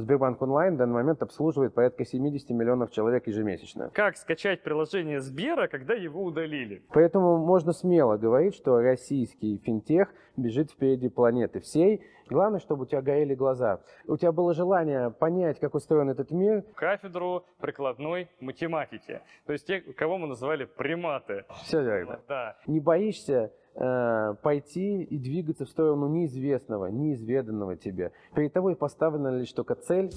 Сбербанк онлайн в данный момент обслуживает порядка 70 миллионов человек ежемесячно. Как скачать приложение Сбера, когда его удалили? Поэтому можно смело говорить, что российский финтех бежит впереди планеты всей. Главное, чтобы у тебя горели глаза. У тебя было желание понять, как устроен этот мир. Кафедру прикладной математики. То есть те, кого мы называли приматы. Все верно. Да. Не боишься пойти и двигаться в сторону неизвестного, неизведанного тебе. Перед тобой поставлена лишь только цель.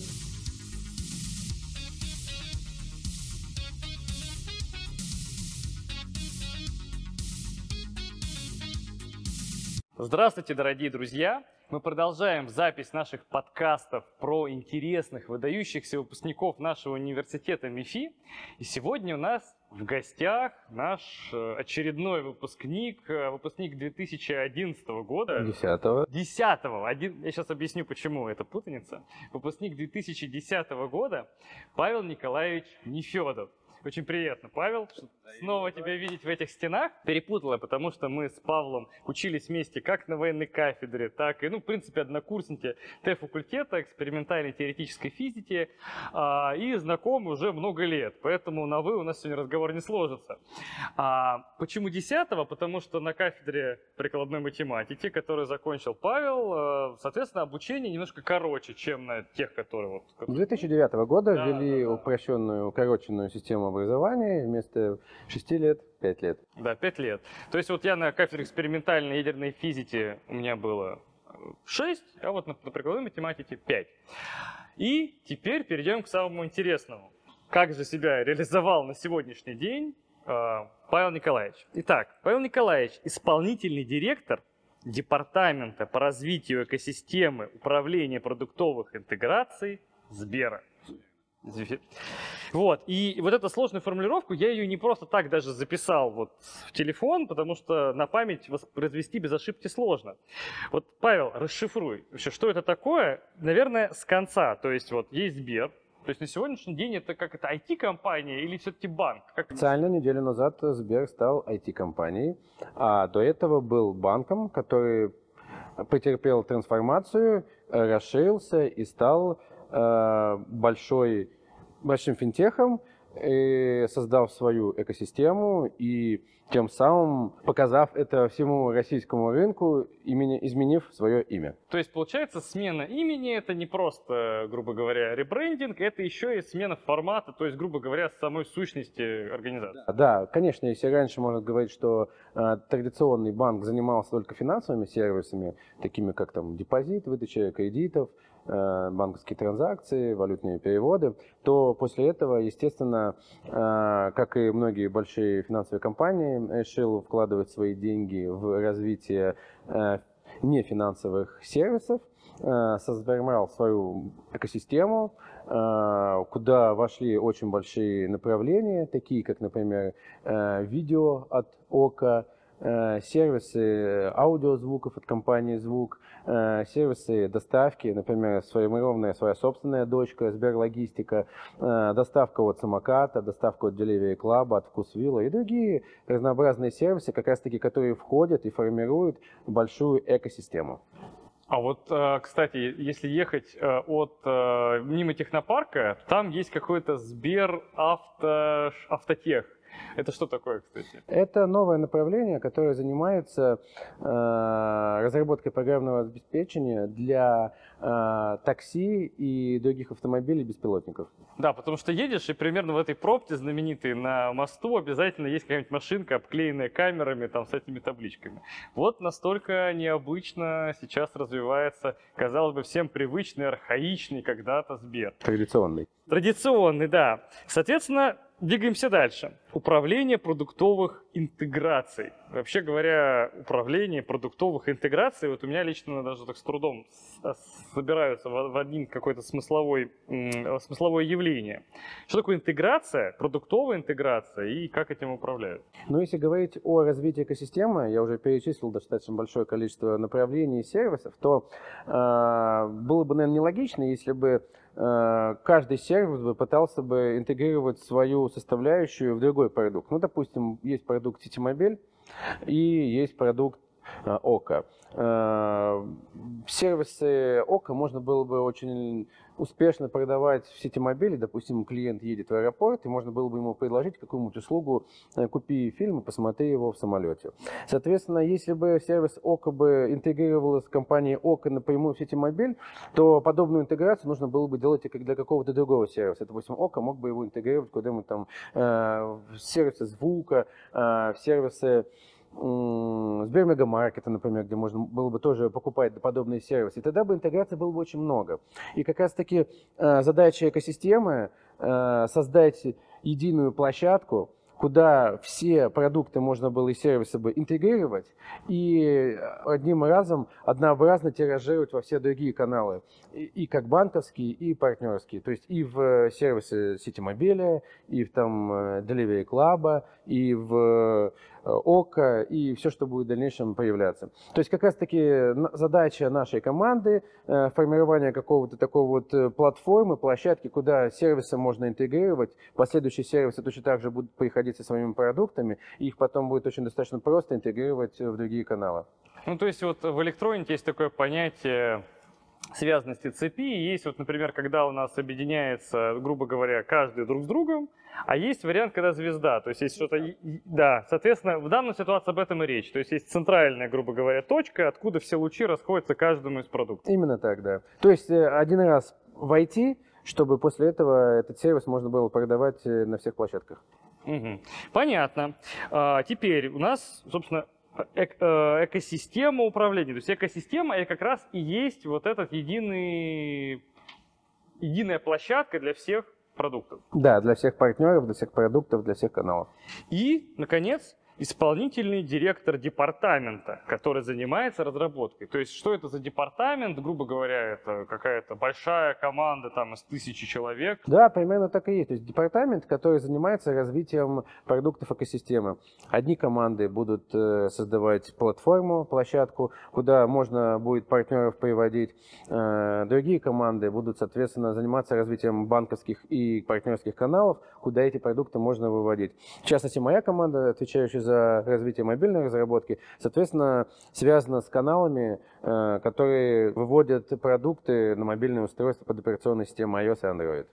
Здравствуйте, дорогие друзья! Мы продолжаем запись наших подкастов про интересных, выдающихся выпускников нашего университета МИФИ. И сегодня у нас в гостях наш э, очередной выпускник, э, выпускник 2011 года. Десятого. Десятого. Один, я сейчас объясню, почему это путаница. Выпускник 2010 года Павел Николаевич Нефедов. Очень приятно, Павел, снова тебя видеть в этих стенах. Перепутала, потому что мы с Павлом учились вместе как на военной кафедре, так и, ну, в принципе, однокурсники Т-факультета экспериментальной теоретической физики а, и знакомы уже много лет. Поэтому на «вы» у нас сегодня разговор не сложится. А, почему 10 Потому что на кафедре прикладной математики, которую закончил Павел, а, соответственно, обучение немножко короче, чем на тех, которые... Вот, 2009 года Да, ввели да, да. упрощенную, укороченную систему образования вместо 6 лет 5 лет. Да, 5 лет. То есть вот я на кафедре экспериментальной ядерной физики у меня было 6, а вот на, на прикладной математике 5. И теперь перейдем к самому интересному. Как же себя реализовал на сегодняшний день э, Павел Николаевич? Итак, Павел Николаевич, исполнительный директор Департамента по развитию экосистемы управления продуктовых интеграций Сбера. Вот, и вот эту сложную формулировку, я ее не просто так даже записал вот в телефон, потому что на память воспроизвести без ошибки сложно. Вот, Павел, расшифруй, вообще, что это такое, наверное, с конца, то есть вот есть Сбер, то есть на сегодняшний день это как это IT-компания или все-таки банк? Как... Официально неделю назад Сбер стал IT-компанией, а до этого был банком, который претерпел трансформацию, э, расширился и стал э, большой, большим финтехом, и создав свою экосистему и тем самым показав это всему российскому рынку, имени, изменив свое имя. То есть, получается, смена имени это не просто, грубо говоря, ребрендинг, это еще и смена формата, то есть, грубо говоря, самой сущности организации. Да, конечно, если раньше можно говорить, что э, традиционный банк занимался только финансовыми сервисами, такими как там депозит, выдача кредитов, э, банковские транзакции, валютные переводы, то после этого, естественно, э, как и многие большие финансовые компании, решил вкладывать свои деньги в развитие э, нефинансовых сервисов, э, сформировал свою экосистему, э, куда вошли очень большие направления, такие как, например, видео от ОКО, э, сервисы аудиозвуков от компании «Звук», э, сервисы доставки, например, сформированная своя собственная дочка Сберлогистика, э, доставка от самоката, доставка от Delivery Club, от Вкусвилла и другие разнообразные сервисы, как раз таки, которые входят и формируют большую экосистему. А вот, э, кстати, если ехать э, от э, мимо технопарка, там есть какой-то Сбер авто, автотех. Это что такое, кстати? Это новое направление, которое занимается э, разработкой программного обеспечения для э, такси и других автомобилей беспилотников. Да, потому что едешь, и примерно в этой пробке знаменитой на мосту обязательно есть какая-нибудь машинка, обклеенная камерами там с этими табличками. Вот настолько необычно сейчас развивается, казалось бы, всем привычный, архаичный когда-то Сбер. Традиционный. Традиционный, да. Соответственно, двигаемся дальше. Управление продуктовых интеграций. Вообще говоря, управление продуктовых интеграций, вот у меня лично даже так с трудом собираются в один какой-то смысловой, смысловое явление. Что такое интеграция, продуктовая интеграция и как этим управляют? Но если говорить о развитии экосистемы, я уже перечислил достаточно большое количество направлений и сервисов, то э, было бы, наверное, нелогично, если бы каждый сервис бы пытался бы интегрировать свою составляющую в другой продукт. Ну, допустим, есть продукт Ситимобиль и есть продукт э, Ока. Э, сервисы Ока можно было бы очень успешно продавать в сети мобиле, допустим, клиент едет в аэропорт, и можно было бы ему предложить какую-нибудь услугу, э, купи фильм и посмотри его в самолете. Соответственно, если бы сервис ОКО бы интегрировался с компанией ОКО напрямую в сети мобиль, то подобную интеграцию нужно было бы делать и для какого-то другого сервиса. Допустим, ОКО мог бы его интегрировать куда-нибудь там э, в сервисы звука, э, в сервисы Сбермегамаркета, например, где можно было бы тоже покупать подобные сервисы. И тогда бы интеграции было бы очень много. И как раз-таки э, задача экосистемы э, создать единую площадку, куда все продукты можно было и сервисы бы интегрировать и одним разом однообразно тиражировать во все другие каналы, и, и как банковские, и партнерские, то есть и в сервисы сети мобиля, и в там э, Delivery Club, и в Э, ОКО и все, что будет в дальнейшем появляться. То есть как раз-таки задача нашей команды э, формирование какого-то такой вот э, платформы, площадки, куда сервисы можно интегрировать, последующие сервисы точно так же будут приходить со своими продуктами, и их потом будет очень достаточно просто интегрировать в другие каналы. Ну, то есть вот в электронике есть такое понятие связанности цепи. Есть вот, например, когда у нас объединяется, грубо говоря, каждый друг с другом, а есть вариант, когда звезда, то есть есть что-то, да, соответственно, в данной ситуации об этом и речь. То есть есть центральная, грубо говоря, точка, откуда все лучи расходятся каждому из продуктов. Именно так, да. То есть э, один раз войти, чтобы после этого этот сервис можно было продавать э, на всех площадках. Угу. Понятно. А, теперь у нас, собственно, э, экосистема управления. То есть экосистема это как раз и есть вот этот единый, единая площадка для всех продуктов. Да, для всех партнеров, для всех продуктов, для всех каналов. И, наконец, исполнительный директор департамента, который занимается разработкой. То есть, что это за департамент? Грубо говоря, это какая-то большая команда там из тысячи человек. Да, примерно так и есть. То есть департамент, который занимается развитием продуктов экосистемы. Одни команды будут э, создавать платформу, площадку, куда можно будет партнеров приводить. Э, другие команды будут, соответственно, заниматься развитием банковских и партнерских каналов, куда эти продукты можно выводить. В частности, моя команда, отвечающая за развитие мобильной разработки, соответственно, связана с каналами, э, которые выводят продукты на мобильные устройства под операционной системой iOS и Android.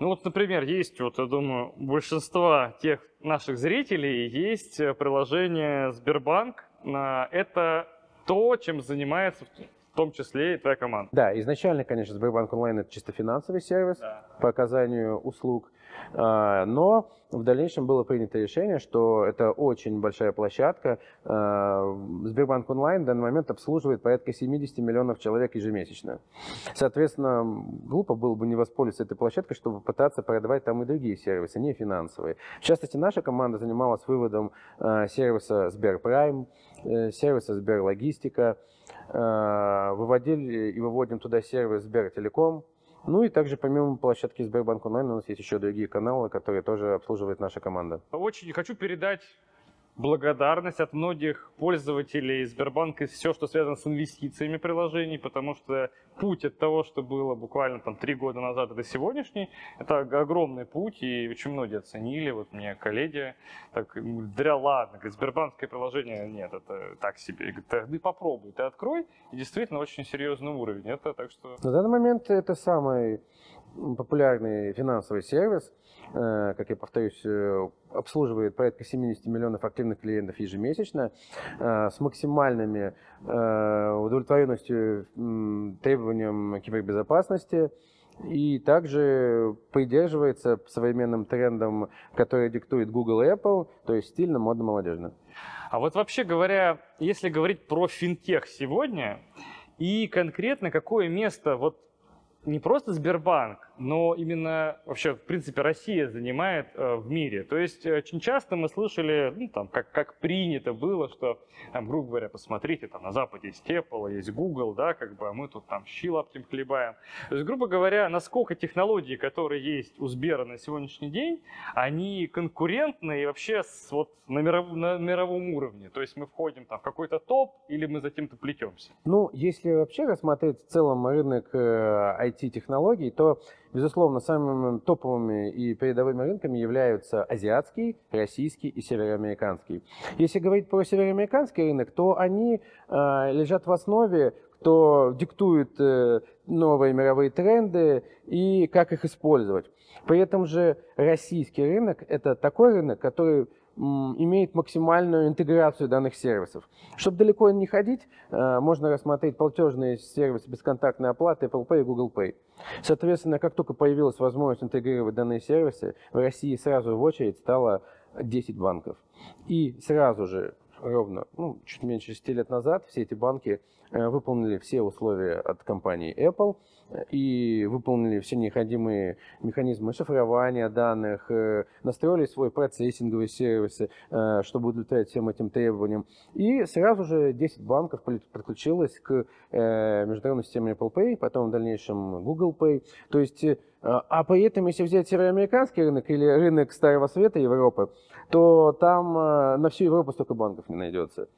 Ну вот, например, есть, вот я думаю, у большинства тех наших зрителей есть приложение Сбербанк. Это то, чем занимается в том числе и твоя команда. Да, изначально, конечно, Сбербанк онлайн это чисто финансовый сервис да. по оказанию услуг. А, но в дальнейшем было принято решение, что это очень большая площадка. А, Сбербанк онлайн в данный момент обслуживает порядка 70 миллионов человек ежемесячно. Соответственно, глупо было бы не воспользоваться этой площадкой, чтобы пытаться продавать там и другие сервисы, не финансовые. В частности, наша команда занималась выводом а, сервиса Сберпрайм, э, сервиса Сберлогистика. Выводили и выводим туда сервис Сбертелеком, ну и также помимо площадки Сбербанк онлайн у нас есть еще другие каналы, которые тоже обслуживает наша команда. Очень хочу передать благодарность от многих пользователей Сбербанка и все, что связано с инвестициями приложений, потому что путь от того, что было буквально там три года назад до сегодняшний, это огромный путь, и очень многие оценили, вот мне коллеги, так, да ладно, говорит, Сбербанкское приложение, нет, это так себе, говорит, ты попробуй, ты открой, и действительно очень серьезный уровень, это так что... На данный момент это самый популярный финансовый сервис, э, как я повторюсь, э, обслуживает порядка 70 миллионов активных клиентов ежемесячно э, с максимальными удовлетворенностью требованиям кибербезопасности и также придерживается современным трендам, которые диктует Google и Apple, то есть стильно, модно, молодежно. А вот вообще говоря, если говорить про финтех сегодня, и конкретно какое место вот не просто Сбербанк, но именно вообще, в принципе, Россия занимает э, в мире. То есть э, очень часто мы слышали, ну, там, как, как принято было, что, там, грубо говоря, посмотрите, там на Западе есть Apple, есть Google, да, как бы, а мы тут там щи лаптем хлебаем. То есть, грубо говоря, насколько технологии, которые есть у Сбера на сегодняшний день, они конкурентны и вообще с, вот, на, миров, на мировом уровне. То есть мы входим там в какой-то топ или мы за кем-то плетемся? Ну, если вообще рассмотреть в целом рынок IT-технологий, э, то Безусловно, самыми топовыми и передовыми рынками являются азиатский, российский и североамериканский. Если говорить про североамериканский рынок, то они э, лежат в основе кто диктует э, новые мировые тренды и как их использовать. При этом же российский рынок – это такой рынок, который имеет максимальную интеграцию данных сервисов. Чтобы далеко не ходить, э, можно рассмотреть платежные сервисы бесконтактной оплаты Apple Pay и Google Pay. Соответственно, как только появилась возможность интегрировать данные сервисы, в России сразу в очередь стало 10 банков. И сразу же, ровно ну, чуть меньше 6 лет назад, все эти банки Э, выполнили все условия от компании Apple э, и выполнили все необходимые механизмы шифрования данных, э, настроили свой процессинговый сервис, чтобы удовлетворять всем этим требованиям. И сразу же 10 банков подключилось к международной системе Apple Pay, потом в дальнейшем Google Pay. То есть а при этом, если взять североамериканский рынок или рынок Старого Света Европы, то там на всю Европу столько банков не найдется.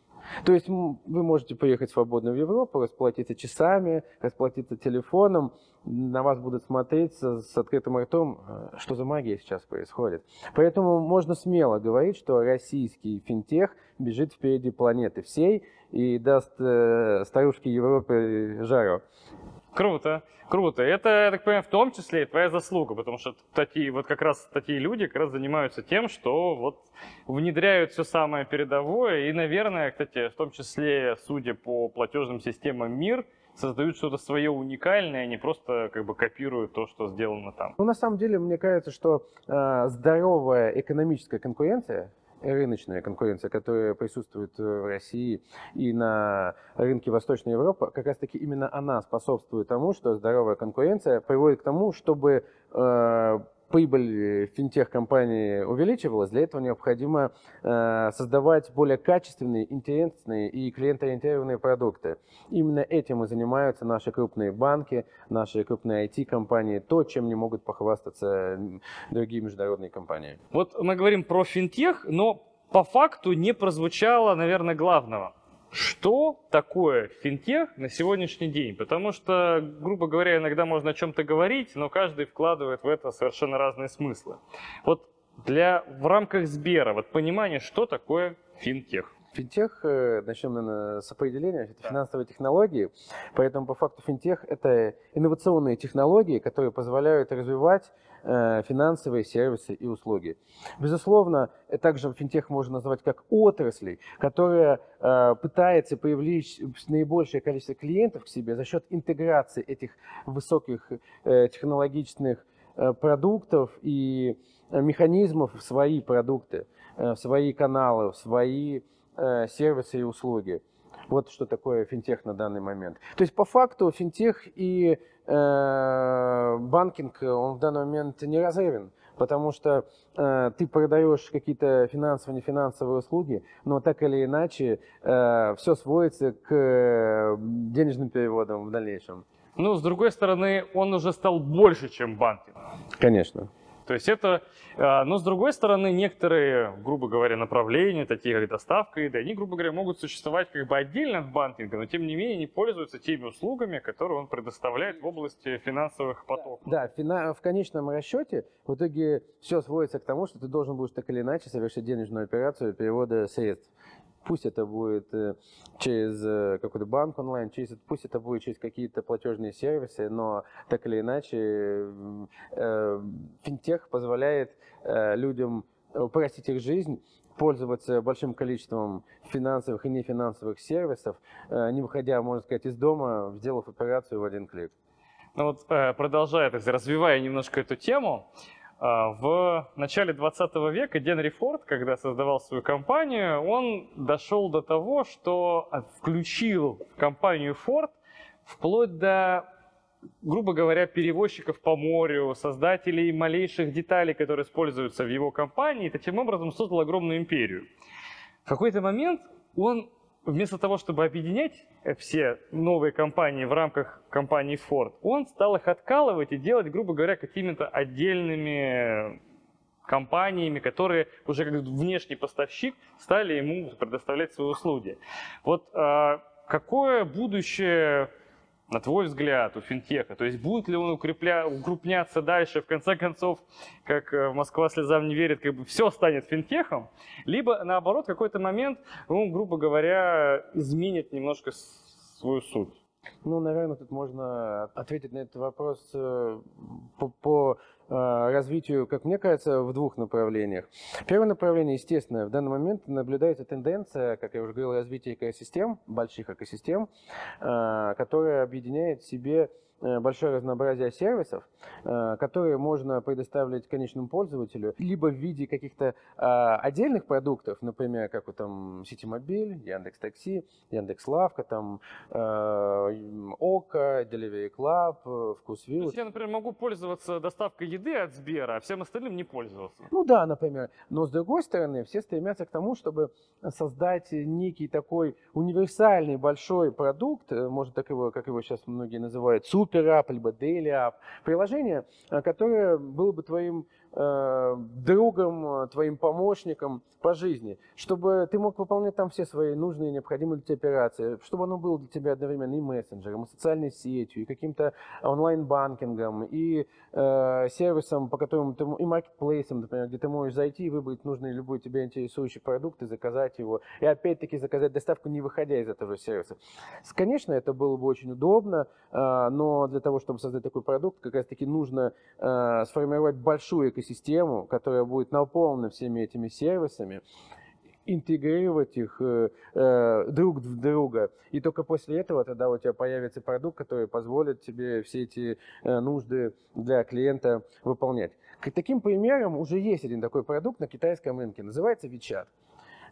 То есть вы можете поехать свободно в Европу, расплатиться часами, расплатиться телефоном, на вас будут смотреть с, открытым ртом, э, что за магия сейчас происходит. Поэтому можно смело говорить, что российский финтех бежит впереди планеты всей и даст э, старушке Европы жару. Круто, круто. Это, я так понимаю, в том числе и твоя заслуга, потому что такие, вот как раз такие люди как раз занимаются тем, что вот внедряют все самое передовое. И, наверное, кстати, в том числе, судя по платежным системам МИР, создают что-то свое уникальное, а не просто как бы копируют то, что сделано там. Ну, на самом деле, мне кажется, что э, здоровая экономическая конкуренция рыночная конкуренция, которая присутствует э, в России и на рынке Восточной Европы, как раз таки именно она способствует тому, что здоровая конкуренция приводит к тому, чтобы э, прибыль финтех-компании увеличивалась, для этого необходимо э, создавать более качественные, интересные и клиентоориентированные продукты. Именно этим и занимаются наши крупные банки, наши крупные IT-компании, то, чем не могут похвастаться другие международные компании. Вот мы говорим про финтех, но по факту не прозвучало, наверное, главного – что такое финтех на сегодняшний день? Потому что, грубо говоря, иногда можно о чем-то говорить, но каждый вкладывает в это совершенно разные смыслы. Вот для, в рамках Сбера, вот понимание, что такое финтех. Финтех, э, начнем, наверное, с определения, это да. финансовые технологии. Поэтому, по факту, финтех – это инновационные технологии, которые позволяют развивать Э, финансовые сервисы и услуги. Безусловно, также финтех можно назвать как отрасли, которая э, пытается привлечь наибольшее количество клиентов к себе за счет интеграции этих высоких э, технологичных продуктов и механизмов в свои продукты, в свои каналы, в свои сервисы и услуги. Вот что такое финтех на данный момент. То есть по факту финтех и э, банкинг, он в данный момент не разрывен, потому что э, ты продаешь какие-то финансовые, нефинансовые услуги, но так или иначе э, все сводится к э, денежным переводам в дальнейшем. Ну, с другой стороны, он уже стал больше, чем банкинг. Конечно. То есть это, а, но с другой стороны, некоторые, грубо говоря, направления, такие как доставка еды, они, грубо говоря, могут существовать как бы отдельно от банкинга, но тем не менее не пользуются теми услугами, которые он предоставляет в области финансовых потоков. Да, в конечном расчете в итоге все сводится к тому, что ты должен будешь так или иначе совершить денежную операцию перевода средств. Пусть это будет э, через э, какой-то банк онлайн, через, пусть это будет через какие-то платежные сервисы, но так или иначе э, финтех позволяет людям упростить их жизнь, пользоваться большим количеством финансовых и нефинансовых сервисов, не выходя, можно сказать, из дома, сделав операцию в один клик. Ну вот, продолжая, развивая немножко эту тему, в начале 20 века Генри Форд, когда создавал свою компанию, он дошел до того, что включил в компанию Ford вплоть до, грубо говоря, перевозчиков по морю, создателей малейших деталей, которые используются в его компании, и таким образом создал огромную империю. В какой-то момент он вместо того, чтобы объединять э, все новые компании в рамках компании Ford, он стал их откалывать и делать, грубо говоря, какими-то отдельными компаниями, которые уже как внешний поставщик стали ему предоставлять свои услуги. Вот а, какое будущее на твой взгляд, у финтеха? То есть будет ли он укрепля... укрупняться дальше, в конце концов, как э, Москва слезам не верит, как бы все станет финтехом? Либо, наоборот, в какой-то момент он, грубо говоря, изменит немножко свою суть? Ну, наверное, тут можно ответить на этот вопрос э, по, по развитию, как мне кажется, в двух направлениях. Первое направление, естественно, в данный момент наблюдается тенденция, как я уже говорил, развития экосистем, больших экосистем, э, которая объединяет в себе Э, большое разнообразие сервисов, э, которые можно предоставить конечному пользователю либо в виде каких-то а, отдельных продуктов, например, как вот там Ситимобиль, Яндекс Такси, Яндекс Лавка, там э, Ока, Delivery Club, Вкусвилл. То есть я, например, могу пользоваться доставкой еды от Сбера, а всем остальным не пользоваться? Ну да, например. Но с другой стороны, все стремятся к тому, чтобы создать некий такой универсальный большой продукт, может так его, как его сейчас многие называют, супер App, либо Daily App. Приложение, э, которое было бы твоим Э, другом, э, твоим помощником по жизни, чтобы ты мог выполнять там все свои нужные, необходимые для тебя операции, чтобы оно было для тебя одновременно и мессенджером, и социальной сетью, и каким-то онлайн-банкингом, и э, сервисом, по которому ты, и маркетплейсом, например, где ты можешь зайти и выбрать нужный любой тебя интересующий продукт и заказать его, и опять-таки заказать доставку, не выходя из этого сервиса. Конечно, это было бы очень удобно, э, но для того, чтобы создать такой продукт, как раз-таки нужно э, сформировать большую экосистему систему, которая будет наполнена всеми этими сервисами, интегрировать их э, э, друг в друга. И только после этого тогда у тебя появится продукт, который позволит тебе все эти э, нужды для клиента выполнять. К таким примерам уже есть один такой продукт на китайском рынке, называется WeChat.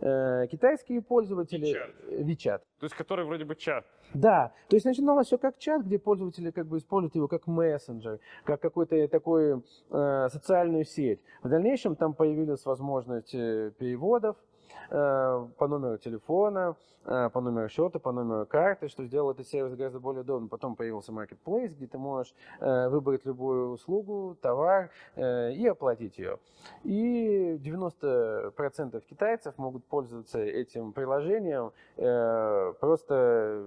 Э, китайские пользователи... WeChat. WeChat. То есть который вроде бы чат. Да, то есть начиналось все как чат, где пользователи как бы используют его как мессенджер, как какую-то такую э, социальную сеть. В дальнейшем там появилась возможность э, переводов, Э, по номеру телефона, э, по номеру счета, по номеру карты, что сделало этот сервис гораздо более удобным. Потом появился Marketplace, где ты можешь э, выбрать любую услугу, товар и оплатить ее. И 90% китайцев могут пользоваться этим приложением, просто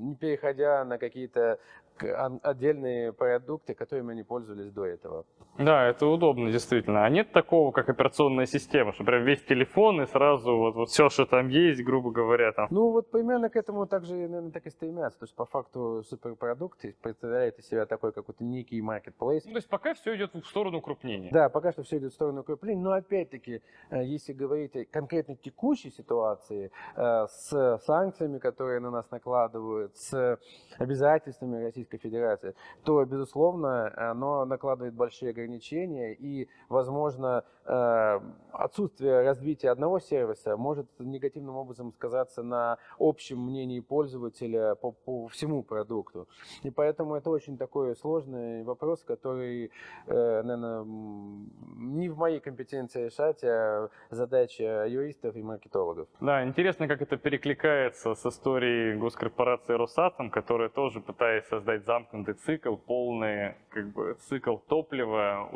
не переходя на какие-то отдельные продукты, которыми они пользовались до этого. Да, это удобно, действительно. А нет такого, как операционная система, что прям весь телефон и сразу вот, вот все, что там есть, грубо говоря, там. Ну, вот примерно к этому также, наверное, так и стремятся. То есть, по факту, суперпродукт представляет из себя такой какой-то некий marketplace. Ну, то есть, пока все идет в сторону укрупнения. Да, пока что все идет в сторону укрепления. Но, опять-таки, э, если говорить о конкретно текущей ситуации, э, с санкциями, которые на нас накладывают, с обязательствами Российской Федерации, то, безусловно, оно накладывает большие ограничения и, возможно, э, отсутствие развития одного сервиса может негативным образом сказаться на общем мнении пользователя по, по всему продукту. И поэтому это очень такой сложный вопрос, который, э, наверное, не в моей компетенции решать, а задача юристов и маркетологов. Да, интересно, как это перекликается с историей госкорпорации Росатом, которая тоже пытается создать замкнутый цикл, полный как бы, цикл топлива,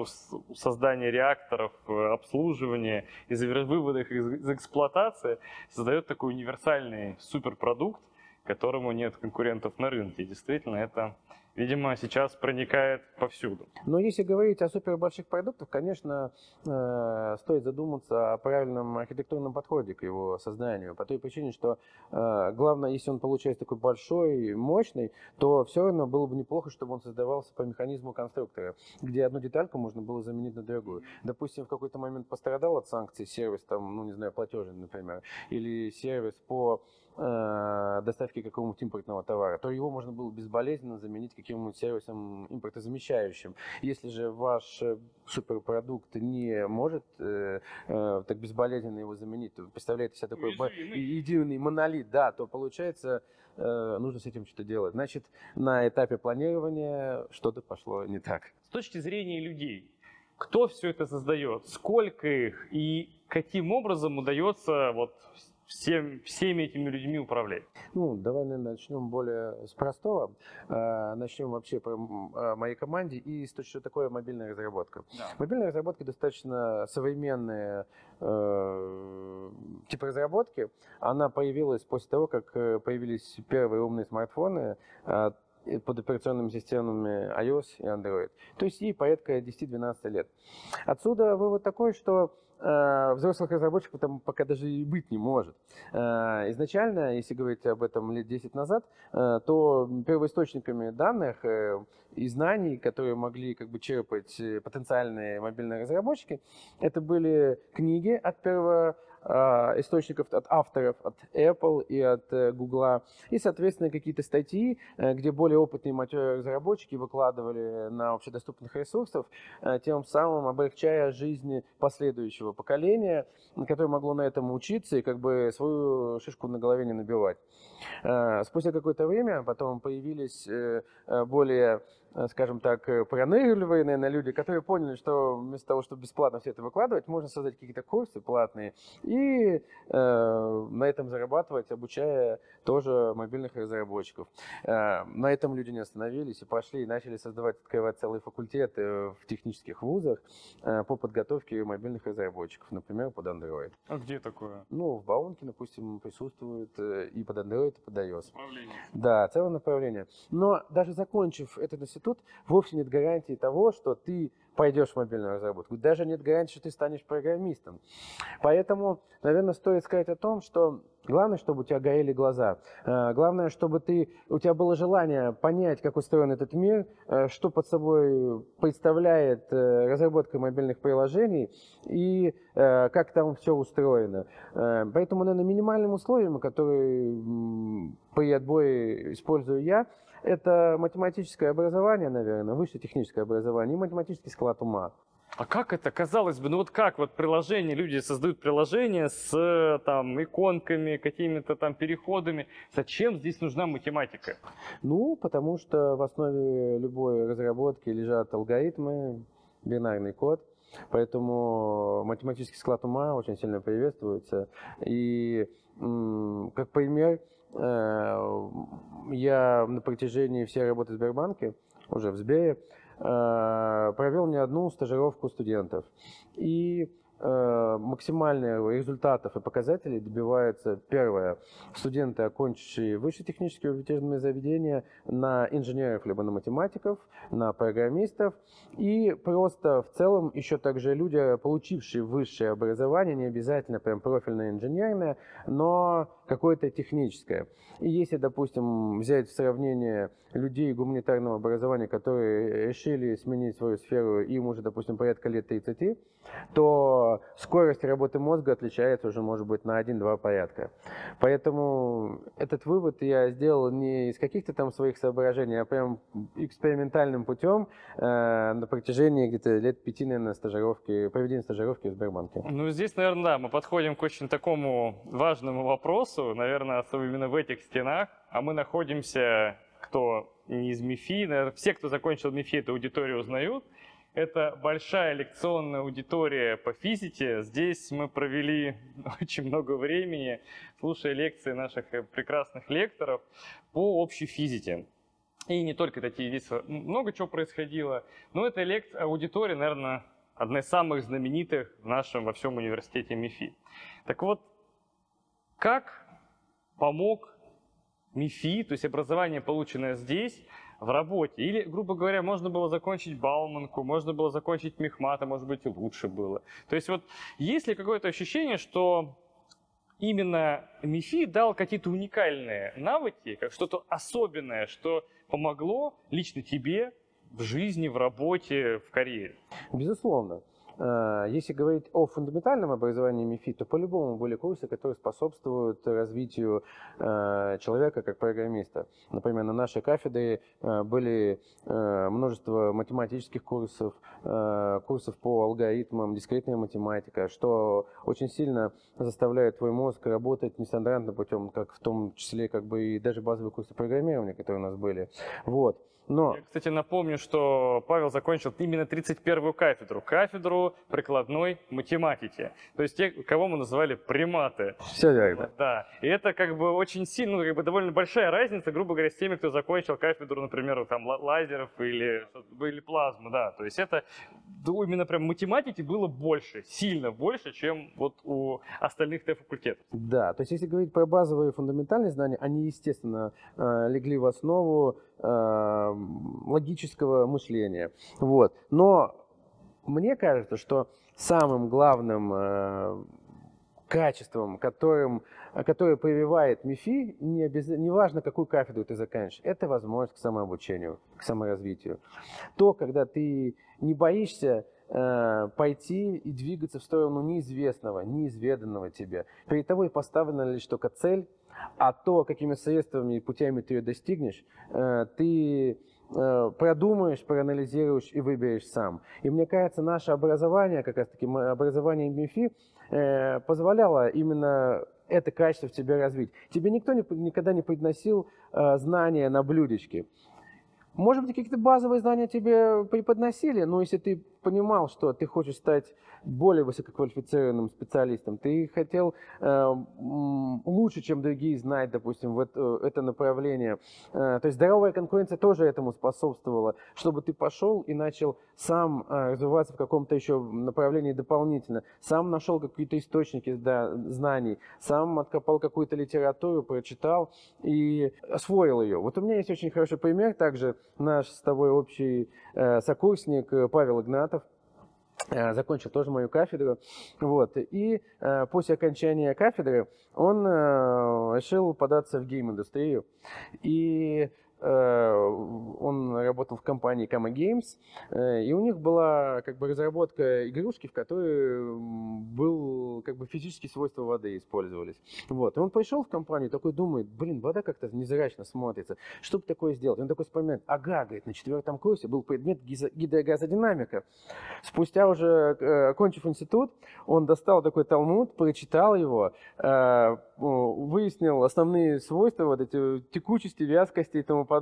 создания реакторов, э, обслуживания и вывода их из эксплуатации, создает такой универсальный суперпродукт, которому нет конкурентов на рынке. Действительно, это видимо, сейчас проникает повсюду. Но если говорить о супер больших продуктах, конечно, э, стоит задуматься о правильном архитектурном подходе к его созданию. По той причине, что э, главное, если он получается такой большой, мощный, то все равно было бы неплохо, чтобы он создавался по механизму конструктора, где одну детальку можно было заменить на другую. Допустим, в какой-то момент пострадал от санкций сервис, там, ну не знаю, платежный, например, или сервис по э, доставки какого-нибудь импортного товара, то его можно было безболезненно заменить каким-нибудь сервисом импортозамещающим. Если же ваш э, суперпродукт не может э, э, так безболезненно его заменить, то представляете себе такой единый. единый монолит, да, то получается э, нужно с этим что-то делать. Значит, на этапе планирования что-то пошло не так. С точки зрения людей, кто все это создает, сколько их и каким образом удается вот всем, всеми этими людьми управлять? Ну, давай, наверное, начнем более с простого. Э, начнем вообще по моей команде и с того, что такое мобильная разработка. Да. Мобильная разработка достаточно современная э, тип разработки. Она появилась после того, как э, появились первые умные смартфоны. под операционными системами iOS и Android. То есть ей порядка 10-12 лет. Отсюда вывод такой, что э, взрослых разработчиков там пока даже и быть не может. Э, изначально, если говорить об этом лет 10 назад, э, то первоисточниками данных э, и знаний, которые могли как бы черпать э, потенциальные мобильные разработчики, это были книги от первого источников от авторов, от Apple и от э, Google, и, соответственно, какие-то статьи, э, где более опытные разработчики выкладывали на общедоступных ресурсах, э, тем самым облегчая жизнь последующего поколения, которое могло на этом учиться и как бы свою шишку на голове не набивать. Спустя какое-то время потом появились более Э, скажем так, э, пронырливые, наверное, люди, которые поняли, что вместо того, чтобы бесплатно все это выкладывать, можно создать какие-то курсы платные и э, на этом зарабатывать, обучая тоже мобильных разработчиков. Э, на этом люди не остановились и пошли и начали создавать, открывать целые факультеты в технических вузах э, по подготовке мобильных разработчиков, например, под Android. А где такое? Ну, в Баунке, допустим, присутствует э, и под Android, и под iOS. Направление. Да, целое направление. Но даже закончив этот институт, тут вовсе нет гарантии того, что ты пойдешь в мобильную разработку. Даже нет гарантии, что ты станешь программистом. Поэтому, наверное, стоит сказать о том, что главное, чтобы у тебя горели глаза. Э, главное, чтобы ты, у тебя было желание понять, как устроен этот мир, э, что под собой представляет э, разработка мобильных приложений и как там все устроено. Поэтому, наверное, минимальным условием, которые при отбое использую я, это математическое образование, наверное, высшее техническое образование и математический склад ума. А как это, казалось бы, ну вот как вот приложение, люди создают приложение с там иконками, какими-то там переходами. Зачем здесь нужна математика? Ну, потому что в основе любой разработки лежат алгоритмы, бинарный код. Поэтому математический склад ума очень сильно приветствуется. И как пример, Э, я на протяжении всей работы в Сбербанке, уже в Сбере, э, провел не одну стажировку студентов. И Э, максимальных результатов и показателей добиваются, первое, студенты, окончившие высшие технические учебные заведения, на инженеров либо на математиков, на программистов, и просто в целом еще также люди, получившие высшее образование, не обязательно прям профильное инженерное, но какое-то техническое. И если, допустим, взять в сравнение людей гуманитарного образования, которые решили сменить свою сферу, им уже, допустим, порядка лет 30, то скорость работы мозга отличается уже, может быть, на 1-2 порядка. Поэтому этот вывод я сделал не из каких-то там своих соображений, а прям экспериментальным путем э, на протяжении где-то лет пяти, наверное, стажировки, проведения стажировки в Сбербанке. Ну, здесь, наверное, да, мы подходим к очень такому важному вопросу, наверное, особенно именно в этих стенах, а мы находимся кто не из МИФИ, наверное, все, кто закончил МИФИ, эту аудиторию узнают. Это большая лекционная аудитория по физике. Здесь мы провели очень много времени, слушая лекции наших э, прекрасных лекторов по общей физике. И не только такие здесь много чего происходило, но эта лекция, аудитория, наверное, одна из самых знаменитых в нашем во всем университете МИФИ. Так вот, как помог МИФИ, то есть образование, полученное здесь, в работе. Или, грубо говоря, можно было закончить Бауманку, можно было закончить Мехмата, может быть, и лучше было. То есть вот есть ли какое-то ощущение, что именно МИФИ дал какие-то уникальные навыки, как что-то особенное, что помогло лично тебе в жизни, в работе, в карьере? Безусловно. Э, если говорить о фундаментальном образовании МИФИ, то по-любому были курсы, которые способствуют развитию э, человека как программиста. Например, на нашей кафедре э, были множество математических курсов, курсов по алгоритмам, дискретная математика, что очень сильно заставляет твой мозг работать нестандартным путем, как в том числе как бы и даже базовые курсы программирования, которые у нас были. Вот. Но... Я, кстати, напомню, что Павел закончил именно 31-ю кафедру, кафедру прикладной математики. То есть те, кого мы называли приматы. Все верно. Да, и это как бы очень сильно, ну, как бы довольно большая разница, грубо говоря, с теми, кто закончил кафедру, например, там лазеров или, или плазмы, да. То есть это ну, именно прям математики было больше, сильно больше, чем вот у остальных Т-факультетов. Да, то есть если говорить про базовые фундаментальные знания, они, естественно, э, легли в основу э, логического мышления. Вот. Но мне кажется, что самым главным э, качеством, которым, которое прививает МИФИ, не, обяз... не важно, какую кафедру ты заканчиваешь, это возможность к самообучению, к саморазвитию. То, когда ты не боишься пойти и двигаться в сторону неизвестного, неизведанного тебе. Перед тобой поставлена лишь только цель, а то, какими средствами и путями ты ее достигнешь, э, ты э, продумаешь, проанализируешь и выберешь сам. И мне кажется, наше образование, как раз таки образование МИФИ, э, позволяло именно это качество в тебе развить. Тебе никто не, никогда не подносил знания на блюдечке. Может быть, какие-то базовые знания тебе преподносили, но если ты понимал, что ты хочешь стать более высококвалифицированным специалистом, ты хотел э, лучше, чем другие, знать, допустим, в это, это направление. Э, то есть здоровая конкуренция тоже этому способствовала, чтобы ты пошел и начал сам э, развиваться в каком-то еще направлении дополнительно, сам нашел какие-то источники да, знаний, сам откопал какую-то литературу, прочитал и освоил ее. Вот у меня есть очень хороший пример также, наш с тобой общий э, сокурсник Павел Игнатов, Э, закончил тоже мою кафедру. Вот. И э, после окончания кафедры он э, решил податься в гейм-индустрию. И Э, он работал в компании Kama Games, э, и у них была как бы разработка игрушки, в которой был как бы физические свойства воды использовались. Вот. И он пришел в компанию, такой думает, блин, вода как-то незрачно смотрится, что бы такое сделать? Он такой вспоминает, ага, говорит, на четвертом курсе был предмет гидрогазодинамика. Спустя уже, э, окончив институт, он достал такой талмуд, прочитал его, выяснил основные свойства вот эти текучести, вязкости и тому подобное,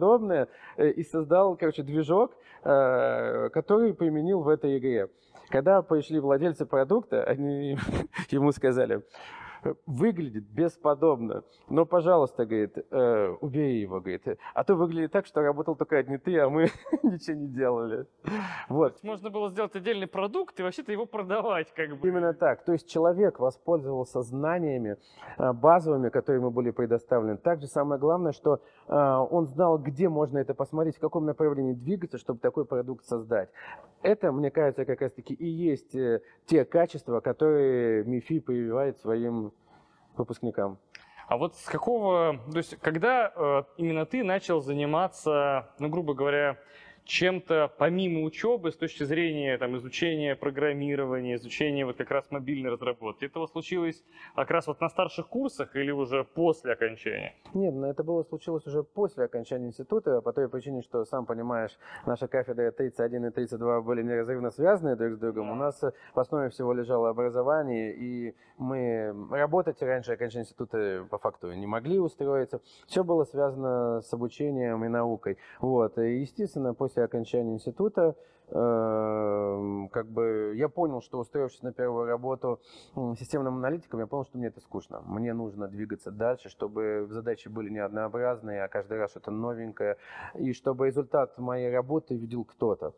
э, и создал, короче, движок, э, который применил в этой игре. Когда пришли владельцы продукта, они ему сказали, выглядит бесподобно. Но, пожалуйста, говорит, э, убей его, говорит. А то выглядит так, что работал только одни ты, а мы ничего не делали. Вот. Можно было сделать отдельный продукт и вообще-то его продавать как бы. Именно так. То есть человек воспользовался знаниями э, базовыми, которые ему были предоставлены. Также самое главное, что э, он знал, где можно это посмотреть, в каком направлении двигаться, чтобы такой продукт создать. Это, мне кажется, как раз-таки и есть э, те качества, которые МИФИ прививает своим выпускникам. А вот с какого, то есть когда э, именно ты начал заниматься, ну, грубо говоря, чем-то помимо учебы с точки зрения там, изучения программирования, изучения вот как раз мобильной разработки? Этого случилось как раз вот на старших курсах или уже после окончания? Нет, но это было случилось уже после окончания института, по той причине, что, сам понимаешь, наша кафедра 31 и 32 были неразрывно связаны друг с другом. У нас в основе всего лежало образование, и мы работать раньше окончания института по факту не могли устроиться. Все было связано с обучением и наукой. Вот. И, естественно, после после окончания института эм, как бы я понял, что устроившись на первую работу системным аналитиком, я понял, что мне это скучно. Мне нужно двигаться дальше, чтобы задачи были не однообразные, а каждый раз что-то новенькое, и чтобы результат моей работы видел кто-то.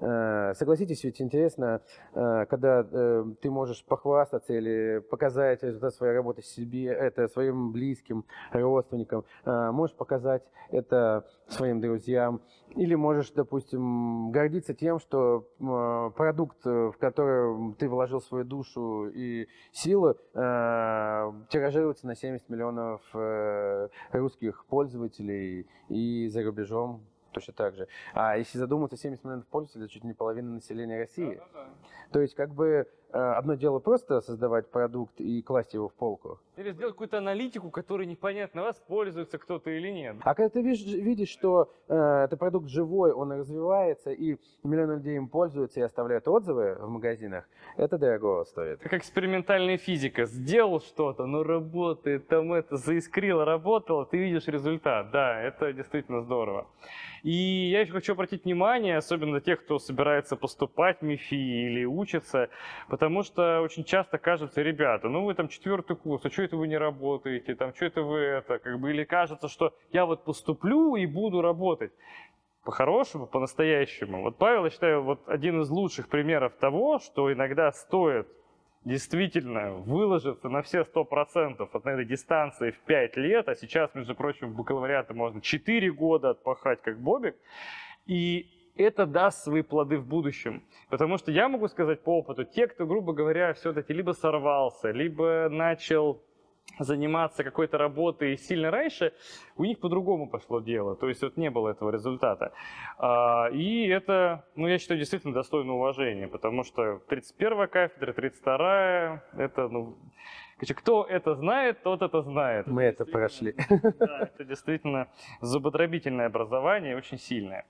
Э, согласитесь, ведь интересно, э, когда э, ты можешь похвастаться или показать результат своей работы себе, это своим близким, родственникам, можешь показать это своим друзьям, или можешь, допустим, гордиться тем, что продукт, в который ты вложил свою душу и силы, тиражируется на 70 миллионов русских пользователей и за рубежом точно так же. А если задуматься, 70 миллионов пользователей, это чуть не половина населения России. Да, да, да. То есть, как бы, одно дело просто создавать продукт и класть его в полку. Или сделать какую-то аналитику, которой непонятно, воспользуется кто-то или нет. А когда ты видишь, видишь что э, это продукт живой, он развивается, и миллионы людей им пользуются и оставляют отзывы в магазинах, это дорого стоит. Как экспериментальная физика. Сделал что-то, но работает, там это заискрило, работало, ты видишь результат. Да, это действительно здорово. И я еще хочу обратить внимание, особенно тех, кто собирается поступать в МИФИ или учится, потому что очень часто кажется, ребята, ну вы там четвертый курс, а что это вы не работаете, там что это вы это, как бы, или кажется, что я вот поступлю и буду работать по-хорошему, по-настоящему. Вот Павел, я считаю, вот один из лучших примеров того, что иногда стоит действительно выложиться на все сто процентов от этой дистанции в 5 лет, а сейчас, между прочим, в бакалавриате можно 4 года отпахать, как Бобик, и это даст свои плоды в будущем. Потому что я могу сказать по опыту, те, кто, грубо говоря, все-таки либо сорвался, либо начал заниматься какой-то работой сильно раньше, у них по-другому пошло дело. То есть вот не было этого результата. А, и это, ну, я считаю, действительно достойно уважения, потому что 31-я кафедра, 32-я, это, ну, Короче, кто это знает, тот это знает. Мы это прошли. Да, это действительно зубодробительное образование, очень сильное.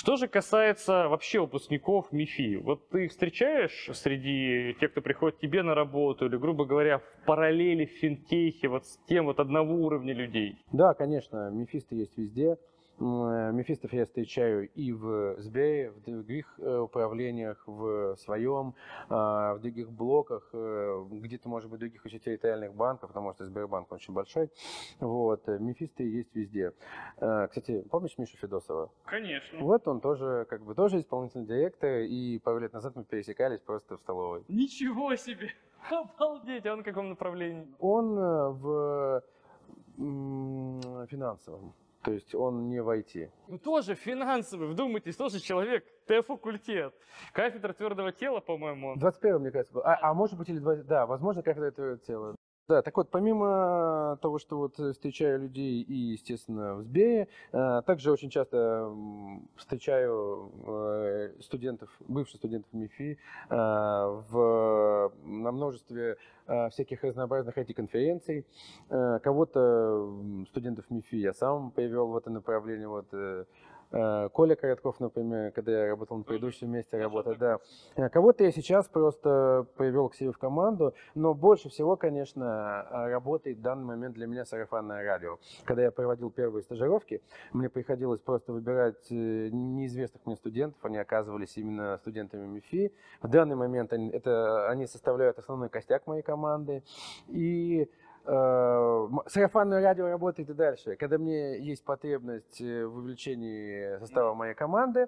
Что же касается вообще выпускников МИФИ, вот ты их встречаешь среди тех, кто приходит к тебе на работу, или, грубо говоря, в параллели в финтехе, вот с тем вот одного уровня людей? Да, конечно, МИФИсты есть везде. Э, мефистов я встречаю и в Сбере, в других э, управлениях, в своем, а, в других блоках, э, где-то, может быть, других еще территориальных банков, потому что Сбербанк очень большой. Вот, мефисты есть везде. Кстати, помнишь Мишу Федосова? Конечно. Вот он тоже, как бы, тоже исполнительный директор, и пару лет назад мы пересекались просто в столовой. Ничего себе! Обалдеть! А он в каком направлении? Он в финансовом. То есть он не в IT. Ну тоже финансовый, вдумайтесь, тоже человек, Т-факультет. Кафедра твердого тела, по-моему. 21 мне кажется, был. А, а может быть или 20, да, возможно, кафедра твердого тела. Да, так вот, помимо того, что вот встречаю людей и, естественно, в Сбере, э, также очень часто встречаю э, студентов, бывших студентов МИФИ э, в, на множестве всяких разнообразных IT-конференций. Кого-то студентов МИФИ я сам привел в это направление, вот Э, Коля Коротков, например, когда я работал на предыдущем месте работы, да. Э, кого-то я сейчас просто привел к себе в команду, но больше всего, конечно, э, работает в данный момент для меня сарафанное радио. Когда я проводил первые стажировки, мне приходилось просто выбирать неизвестных мне студентов, они оказывались именно студентами МИФИ. В данный момент они, это, они составляют основной костяк моей команды. И Э, сарафанное радио работает и дальше. Когда мне есть потребность э, в увеличении состава моей команды,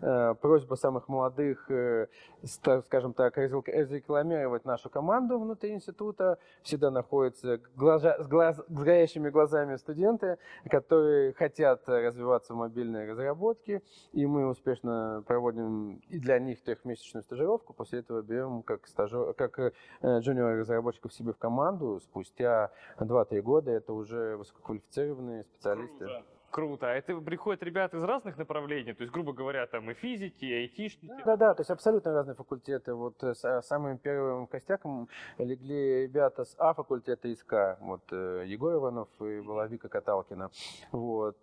просьба самых молодых, э, скажем так, разрекламировать нашу команду внутри института. Всегда находятся глаза, с, глаз, с горящими глазами студенты, которые хотят развиваться в мобильной разработке, и мы успешно проводим и для них трехмесячную стажировку. После этого берем как, стажер, как э, джуниор-разработчиков себе в команду. Спустя 2-3 года это уже высококвалифицированные специалисты. Круто. Круто. А это приходят ребята из разных направлений, то есть, грубо говоря, там и физики, и айтишники? Да, да, то есть абсолютно разные факультеты. Вот э, э, самым первым костяком легли ребята с А факультета из К, вот э, Егор Иванов и была Вика Каталкина. Вот.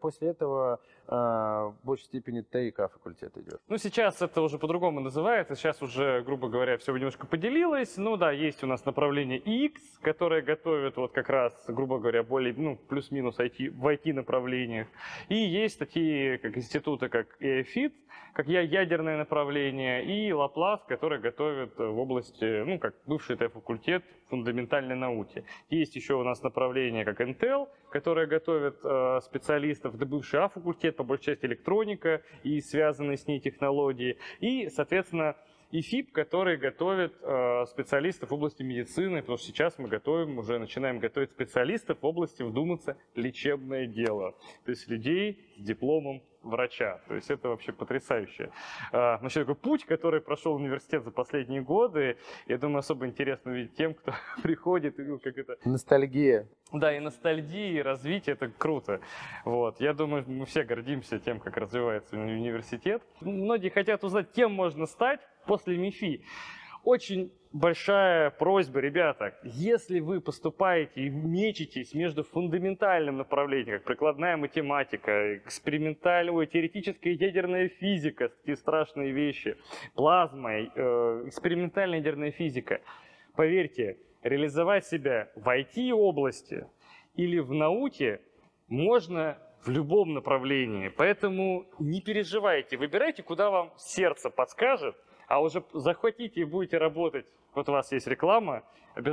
После этого в большей степени Т и К факультет идет. Ну, сейчас это уже по-другому называется, сейчас уже, грубо говоря, все немножко поделилось. Ну да, есть у нас направление X, которое готовит вот как раз, грубо говоря, более, ну, плюс-минус IT, в IT-направлении направлениях. И есть такие как институты, как EFIT, как я ядерное направление, и Лаплас, который готовит в области, ну, как бывший т-факультет фундаментальной науки. Есть еще у нас направление, как Intel, которое готовит э, специалистов, это бывший А-факультет, по большей части электроника и связанные с ней технологии. И, соответственно, и ФИП, который готовит э, специалистов в области медицины, потому что сейчас мы готовим, уже начинаем готовить специалистов в области, вдуматься, лечебное дело. То есть людей с дипломом врача. То есть это вообще потрясающе. А, вообще такой путь, который прошел университет за последние годы, я думаю, особо интересно видеть тем, кто приходит, и, ну, как это... Ностальгия. Да, и ностальгия, и развитие, это круто. Вот. Я думаю, мы все гордимся тем, как развивается университет. Многие хотят узнать, кем можно стать, после МИФИ. очень большая просьба, ребята, если вы поступаете и мечетесь между фундаментальным направлением, как прикладная математика, экспериментальная, теоретическая ядерная физика, такие страшные вещи, плазма, э, экспериментальная ядерная физика, поверьте, реализовать себя в IT-области или в науке можно в любом направлении. Поэтому не переживайте, выбирайте, куда вам сердце подскажет, а уже захватите и будете работать. Вот у вас есть реклама,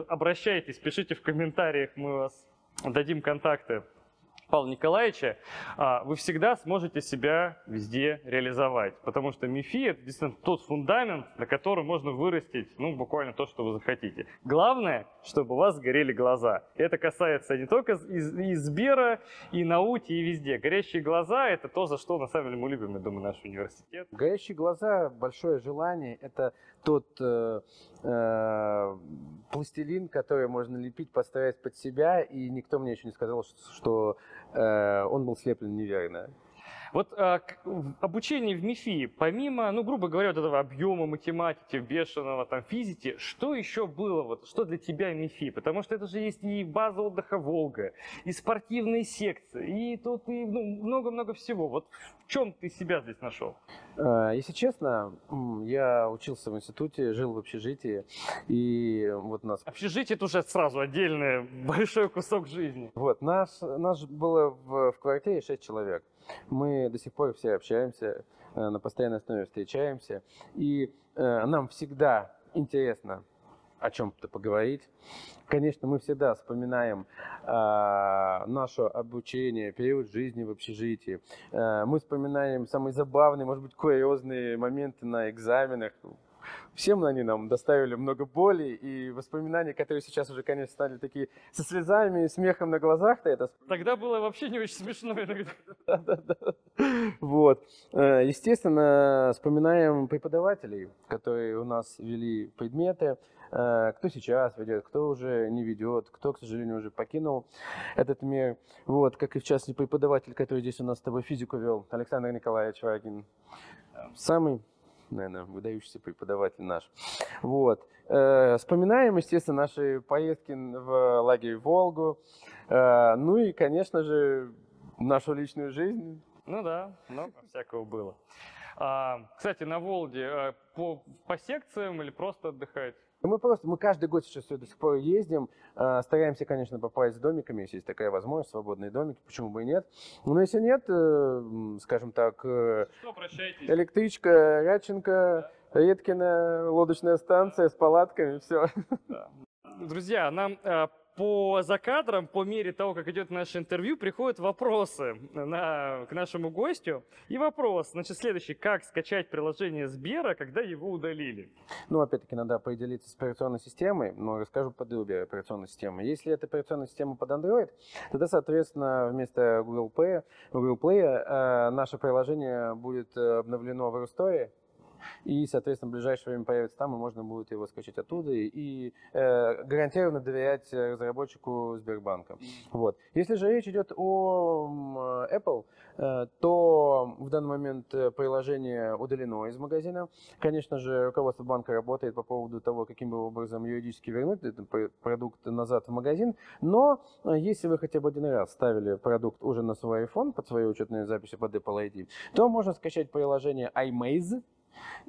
обращайтесь, пишите в комментариях, мы вас дадим контакты Павла Николаевича, а, вы всегда сможете себя везде реализовать. Потому что МИФИ – это действительно тот фундамент, на котором можно вырастить ну, буквально то, что вы захотите. Главное, чтобы у вас горели глаза. Это касается не только из Сбера, и науки, и везде. Горящие глаза – это то, за что на самом деле мы любим, я думаю, наш университет. Горящие глаза, большое желание – это тот э, э, пластилин, который можно лепить, подставить под себя, и никто мне еще не сказал, что э, он был слеплен неверно. Вот а, обучение в МИФИ, помимо, ну, грубо говоря, вот этого объема математики, бешеного там физики, что еще было, вот, что для тебя МИФИ? Потому что это же есть и база отдыха Волга, и спортивные секции, и тут и ну, много-много всего. Вот в чем ты себя здесь нашел? А, если честно, я учился в институте, жил в общежитии, и вот нас... Общежитие это уже сразу отдельный большой кусок жизни. Вот, нас, нас было в, в квартире 6 человек. Мы до сих пор все общаемся, э, на постоянной основе встречаемся. И э, нам всегда интересно о чем-то поговорить. Конечно, мы всегда вспоминаем э, наше обучение, период жизни в общежитии. Э, мы вспоминаем самые забавные, может быть, курьезные моменты на экзаменах. Всем они нам доставили много боли и воспоминания, которые сейчас уже, конечно, стали такие со слезами и смехом на глазах-то это. Тогда было вообще не очень смешно иногда. Да-да-да. Вот. Э, естественно, вспоминаем преподавателей, которые у нас вели предметы, э, кто сейчас ведет, кто уже не ведет, кто, к сожалению, уже покинул этот мир. Вот, как и в частности преподаватель, который здесь у нас с тобой физику вел, Александр Николаевич Вагин. Самый наверное, выдающийся преподаватель наш. Вот. Э, вспоминаем, естественно, наши поездки в лагерь Волгу. Э, ну и, конечно же, нашу личную жизнь. Ну да, много всякого было. А, кстати, на Волге э, по, по секциям или просто отдыхать? Мы просто, мы каждый год сейчас до сих пор ездим, э, стараемся, конечно, попасть с домиками, если есть такая возможность, свободные домики, почему бы и нет. Но если нет, э, скажем так, э, Что, электричка, Рядченко, да. Редкина, лодочная станция с палатками, все. Да. Друзья, нам по закадрам, по мере того, как идет наше интервью, приходят вопросы на, к нашему гостю. И вопрос, значит, следующий. Как скачать приложение Сбера, когда его удалили? Ну, опять-таки, надо определиться с операционной системой, но расскажу подробие операционной системы. Если это операционная система под Android, тогда, соответственно, вместо Google Play, Google Play э, наше приложение будет обновлено в Rustore, и, соответственно, в ближайшее время появится там, и можно будет его скачать оттуда и э, гарантированно доверять разработчику Сбербанка. Вот. Если же речь идет о Apple, э, то в данный момент э, приложение удалено из магазина. Конечно же, руководство банка работает по поводу того, каким бы образом юридически вернуть этот продукт назад в магазин, но э, если вы хотя бы один раз ставили продукт уже на свой iPhone под свою учетную запись под Apple ID, то можно скачать приложение iMaze,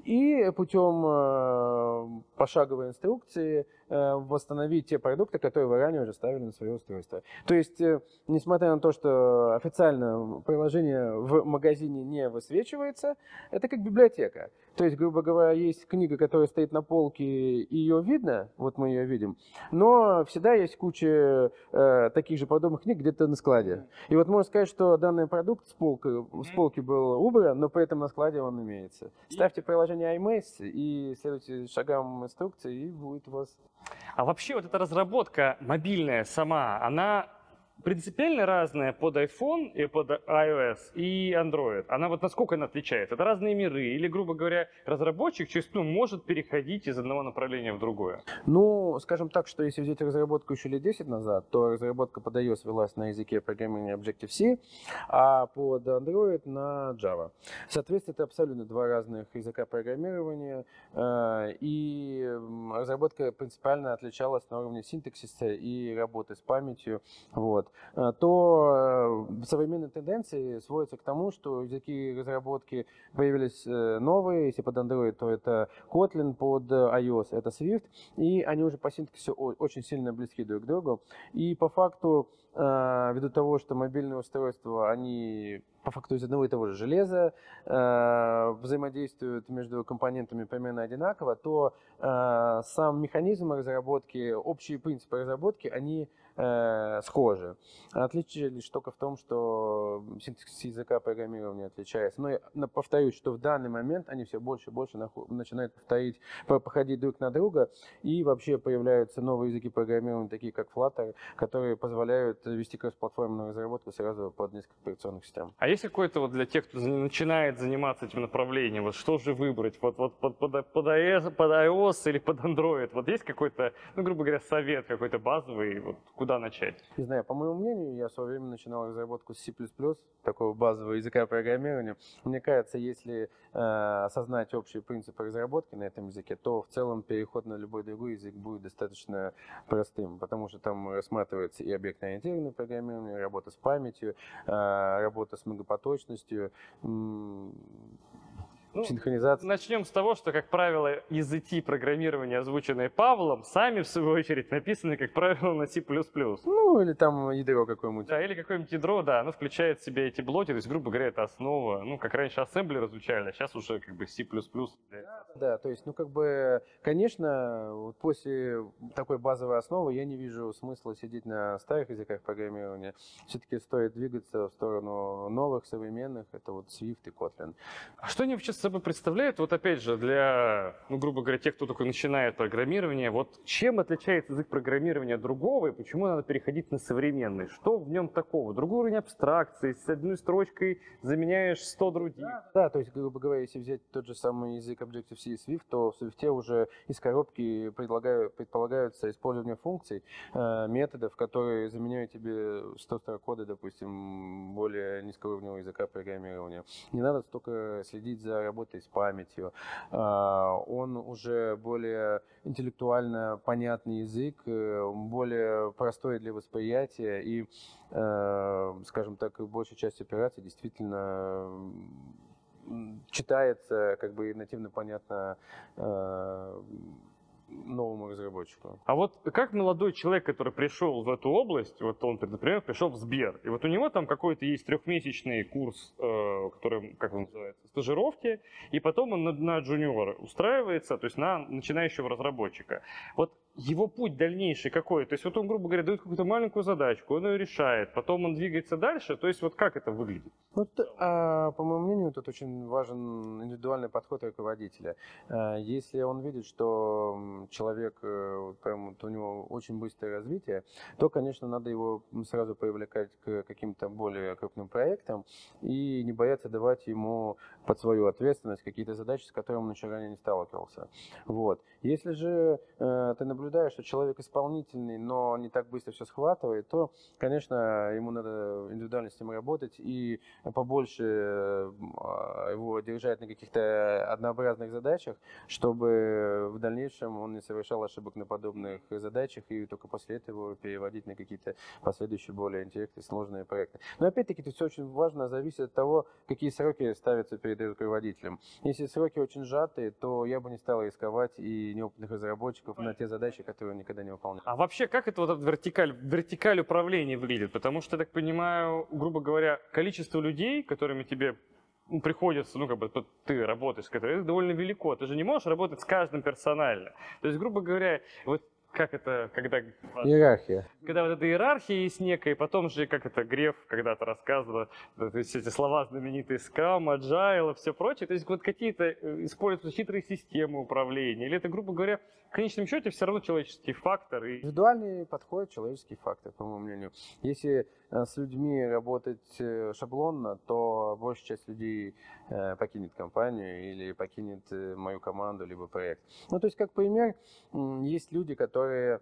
и путем э, пошаговой инструкции восстановить те продукты, которые вы ранее уже ставили на свое устройство. То есть, э, несмотря на то, что официально приложение в магазине не высвечивается, это как библиотека. То есть, грубо говоря, есть книга, которая стоит на полке, и ее видно, вот мы ее видим, но всегда есть куча э, таких же подобных книг где-то на складе. И вот можно сказать, что данный продукт с полки, с полки был убран, но при этом на складе он имеется. Ставьте приложение iMace и следуйте шагам инструкции, и будет у вас... А вообще вот эта разработка мобильная сама, она принципиально разная под iPhone и под iOS и Android. Она вот насколько она отличается? Это разные миры? Или, грубо говоря, разработчик честно может переходить из одного направления в другое? Ну, скажем так, что если взять разработку еще лет 10 назад, то разработка под iOS велась на языке программирования Objective-C, а под Android на Java. Соответственно, это абсолютно два разных языка программирования, э, и разработка принципиально отличалась на уровне синтаксиса и работы с памятью. Вот. Э, то э, современные тенденции сводятся к тому, что языки разработки появились э, новые, если под Android, то это Kotlin, под iOS это Swift, и они уже по синтаксису очень сильно близки друг к другу. И по факту, ввиду того, что мобильные устройства, они по факту из одного и того же железа взаимодействуют между компонентами примерно одинаково, то сам механизм разработки, общие принципы разработки, они э, схожи. Отличие лишь только в том, что синтаксис языка программирования отличается. Но я повторюсь, что в данный момент они все больше и больше начинают повторить, походить друг на друга, и вообще появляются новые языки программирования, такие как Flutter, которые позволяют вести кроссплатформенную разработку сразу под несколько операционных систем. А есть какой-то вот для тех, кто начинает заниматься этим направлением, вот что же выбрать? Вот, вот под, под, под, iOS, под iOS или под Android? Вот есть какой-то, ну, грубо говоря, совет какой-то базовый, вот, куда начать? Не знаю, по моему мнению, я в свое время начинал разработку с C++, такого базового языка программирования. Мне кажется, если э, осознать общие принципы разработки на этом языке, то в целом переход на любой другой язык будет достаточно простым, потому что там рассматривается и объектно-ориентированное программирование, работа с памятью, э, работа с многопоточностью, ну, синхронизация. Начнем с того, что, как правило, языки программирования, озвученные Павлом, сами, в свою очередь, написаны, как правило, на C++. Ну, или там ядро какое-нибудь. Да, или какое-нибудь ядро, да, оно включает в себя эти блоки, то есть, грубо говоря, это основа, ну, как раньше ассемблер изучали, а сейчас уже как бы C++. Да, да, то есть, ну, как бы, конечно, вот после такой базовой основы я не вижу смысла сидеть на старых языках программирования. Все-таки стоит двигаться в сторону новых, современных, это вот Swift и Kotlin. А что они сейчас собой представляет, вот опять же, для, ну, грубо говоря, тех, кто только начинает программирование, вот чем отличается язык программирования другого и почему надо переходить на современный? Что в нем такого? Другой уровень абстракции, с одной строчкой заменяешь 100 других. Да, да, то есть, грубо говоря, если взять тот же самый язык Objective-C и Swift, то в Swift уже из коробки предполагаются использование функций, э, методов, которые заменяют тебе 100 строк кода, допустим, более низкоуровневого языка программирования. Не надо столько следить за работой с памятью. А, он уже более интеллектуально понятный язык, э, более простой для восприятия и, э, скажем так, большая часть операций действительно читается как бы нативно понятно э, новому разработчику. А вот как молодой человек, который пришел в эту область, вот он, например, пришел в Сбер, и вот у него там какой-то есть трехмесячный курс, э, который, как он называется, стажировки, и потом он на, на джуниора устраивается, то есть на начинающего разработчика. Вот его путь дальнейший какой? То есть вот он, грубо говоря, дает какую-то маленькую задачку, он ее решает, потом он двигается дальше, то есть вот как это выглядит? Вот, а, по моему мнению, тут очень важен индивидуальный подход руководителя. А, если он видит, что человек, э, прям, вот у него очень быстрое развитие, то, конечно, надо его сразу привлекать к каким-то более крупным проектам и не бояться давать ему под свою ответственность какие-то задачи, с которыми он еще ранее не сталкивался. Вот. Если же э, ты наблюдаешь, что человек исполнительный, но не так быстро все схватывает, то, конечно, ему надо индивидуально с ним работать и побольше э, его держать на каких-то однообразных задачах, чтобы в дальнейшем он не совершал ошибок на подобных задачах и только после этого переводить на какие-то последующие более интересные, сложные проекты. Но опять-таки, это все очень важно, зависит от того, какие сроки ставятся перед руководителем. Если сроки очень сжатые, то я бы не стал рисковать и неопытных разработчиков на те задачи, которые он никогда не выполнял. А вообще, как это вот вертикаль, вертикаль управления выглядит? Потому что, я так понимаю, грубо говоря, количество людей, которыми тебе приходится, ну, как бы, ты работаешь это довольно велико. Ты же не можешь работать с каждым персонально. То есть, грубо говоря, вот как это, когда... Иерархия. Когда вот эта иерархия есть некая, и потом же, как это Греф когда-то рассказывал, то есть эти слова знаменитые Scrum, Agile, все прочее, то есть вот какие-то э, используются хитрые системы управления, или это, грубо говоря, в конечном счете все равно человеческий фактор. И... Индивидуальный подход, человеческий фактор, по моему мнению. Если с людьми работать э, шаблонно, то большая часть людей покинет компанию или покинет мою команду, либо проект. Ну, то есть, как пример, есть люди, которые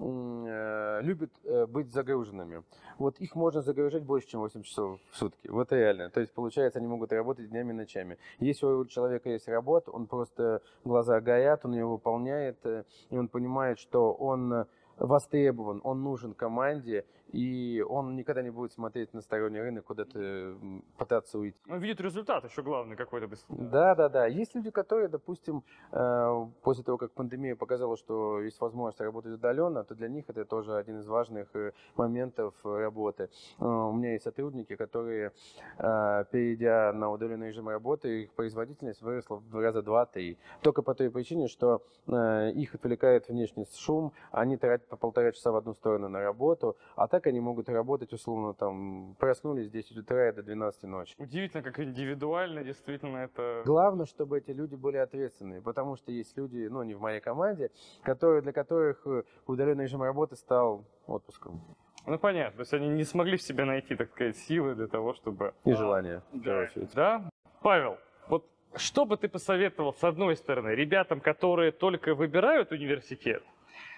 Э, любят э, быть загруженными. Вот их можно загружать больше, чем 8 часов в сутки. Вот реально. То есть, получается, они могут работать днями и ночами. Если у человека есть работа, он просто глаза горят, он ее выполняет, э, и он понимает, что он востребован, он нужен команде, и он никогда не будет смотреть на сторонний рынок, куда-то пытаться уйти. Он видит результат еще главный какой-то. Да, да, да. Есть люди, которые, допустим, э, после того, как пандемия показала, что есть возможность работать удаленно, то для них это тоже один из важных э, моментов работы. Э, у меня есть сотрудники, которые, перейдя на удаленный режим работы, их производительность выросла в раза два-три. Только по той причине, что их отвлекает внешний шум, они тратят по полтора часа в одну сторону на работу, а так они могут работать условно там, проснулись в 10 утра и до 12 ночи. Удивительно, как индивидуально действительно это... Главное, чтобы эти люди были ответственные, потому что есть люди, ну, не в моей команде, которые, для которых э, удаленный режим работы стал отпуском. Ну, понятно. То есть они не смогли в себе найти, так сказать, силы для того, чтобы... И желание, да. Да? Павел, вот что бы ты посоветовал, с одной стороны, ребятам, которые только выбирают университет,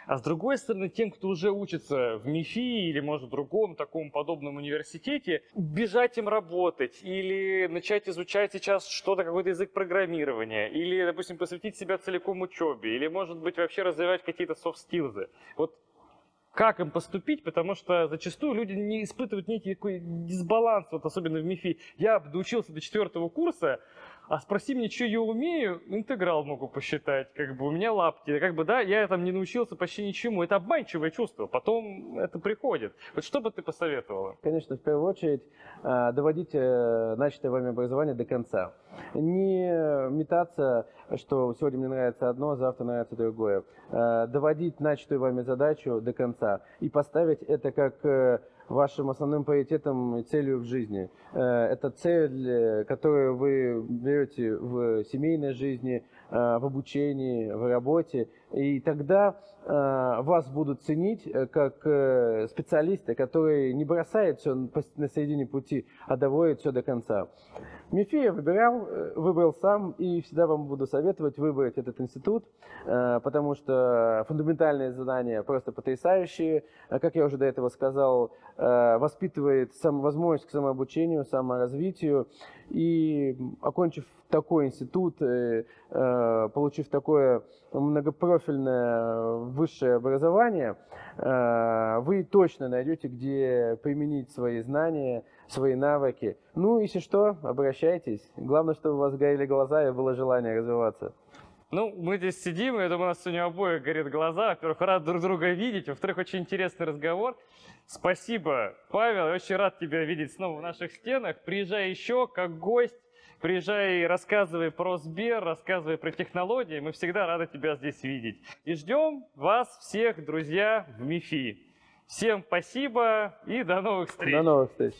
а с другой стороны, тем, кто уже учится в МИФИ или, может, в другом таком подобном университете, бежать им работать или начать изучать сейчас что-то, какой-то язык программирования, или, допустим, посвятить себя целиком учебе, или, может быть, вообще развивать какие-то софт-скиллзы. Вот как им поступить, потому что зачастую люди не испытывают некий такой дисбаланс, вот особенно в МИФИ. Я доучился до четвертого курса, а спроси меня, что я умею, интеграл могу посчитать, как бы у меня лапки, как бы, да, я там не научился почти ничему. Это обманчивое чувство, потом это приходит. Вот что бы ты посоветовала? Конечно, в первую очередь, а, доводить э, начатое вами образование до конца. Не метаться, что сегодня мне нравится одно, завтра нравится другое. А, доводить начатую вами задачу до конца и поставить это как э, вашим основным приоритетом и целью в жизни. Э, это цель, э, которую вы берете в семейной жизни, э, в обучении, в работе. И тогда вас будут ценить как специалиста, который не бросает все на середине пути, а доводит все до конца. МИФИ я выбирал, выбрал сам и всегда вам буду советовать выбрать этот институт, потому что фундаментальные задания просто потрясающие. Как я уже до этого сказал, Э, воспитывает сам, возможность к самообучению, саморазвитию. И окончив такой институт, э, э, получив такое многопрофильное высшее образование, вы точно найдете, где применить свои знания, свои навыки. Ну, если что, обращайтесь. Главное, чтобы у вас горели глаза и было желание развиваться. Ну, мы здесь сидим, и я думаю, у нас сегодня обоих горят глаза. Во-первых, рад друг друга видеть. Во-вторых, очень интересный разговор. Спасибо, Павел. Я очень рад тебя видеть снова в наших стенах. Приезжай еще как гость. Приезжай и рассказывай про Сбер, рассказывай про технологии. Мы всегда рады тебя здесь видеть. И ждем вас всех, друзья, в МИФИ. Всем спасибо и до новых встреч. До новых встреч.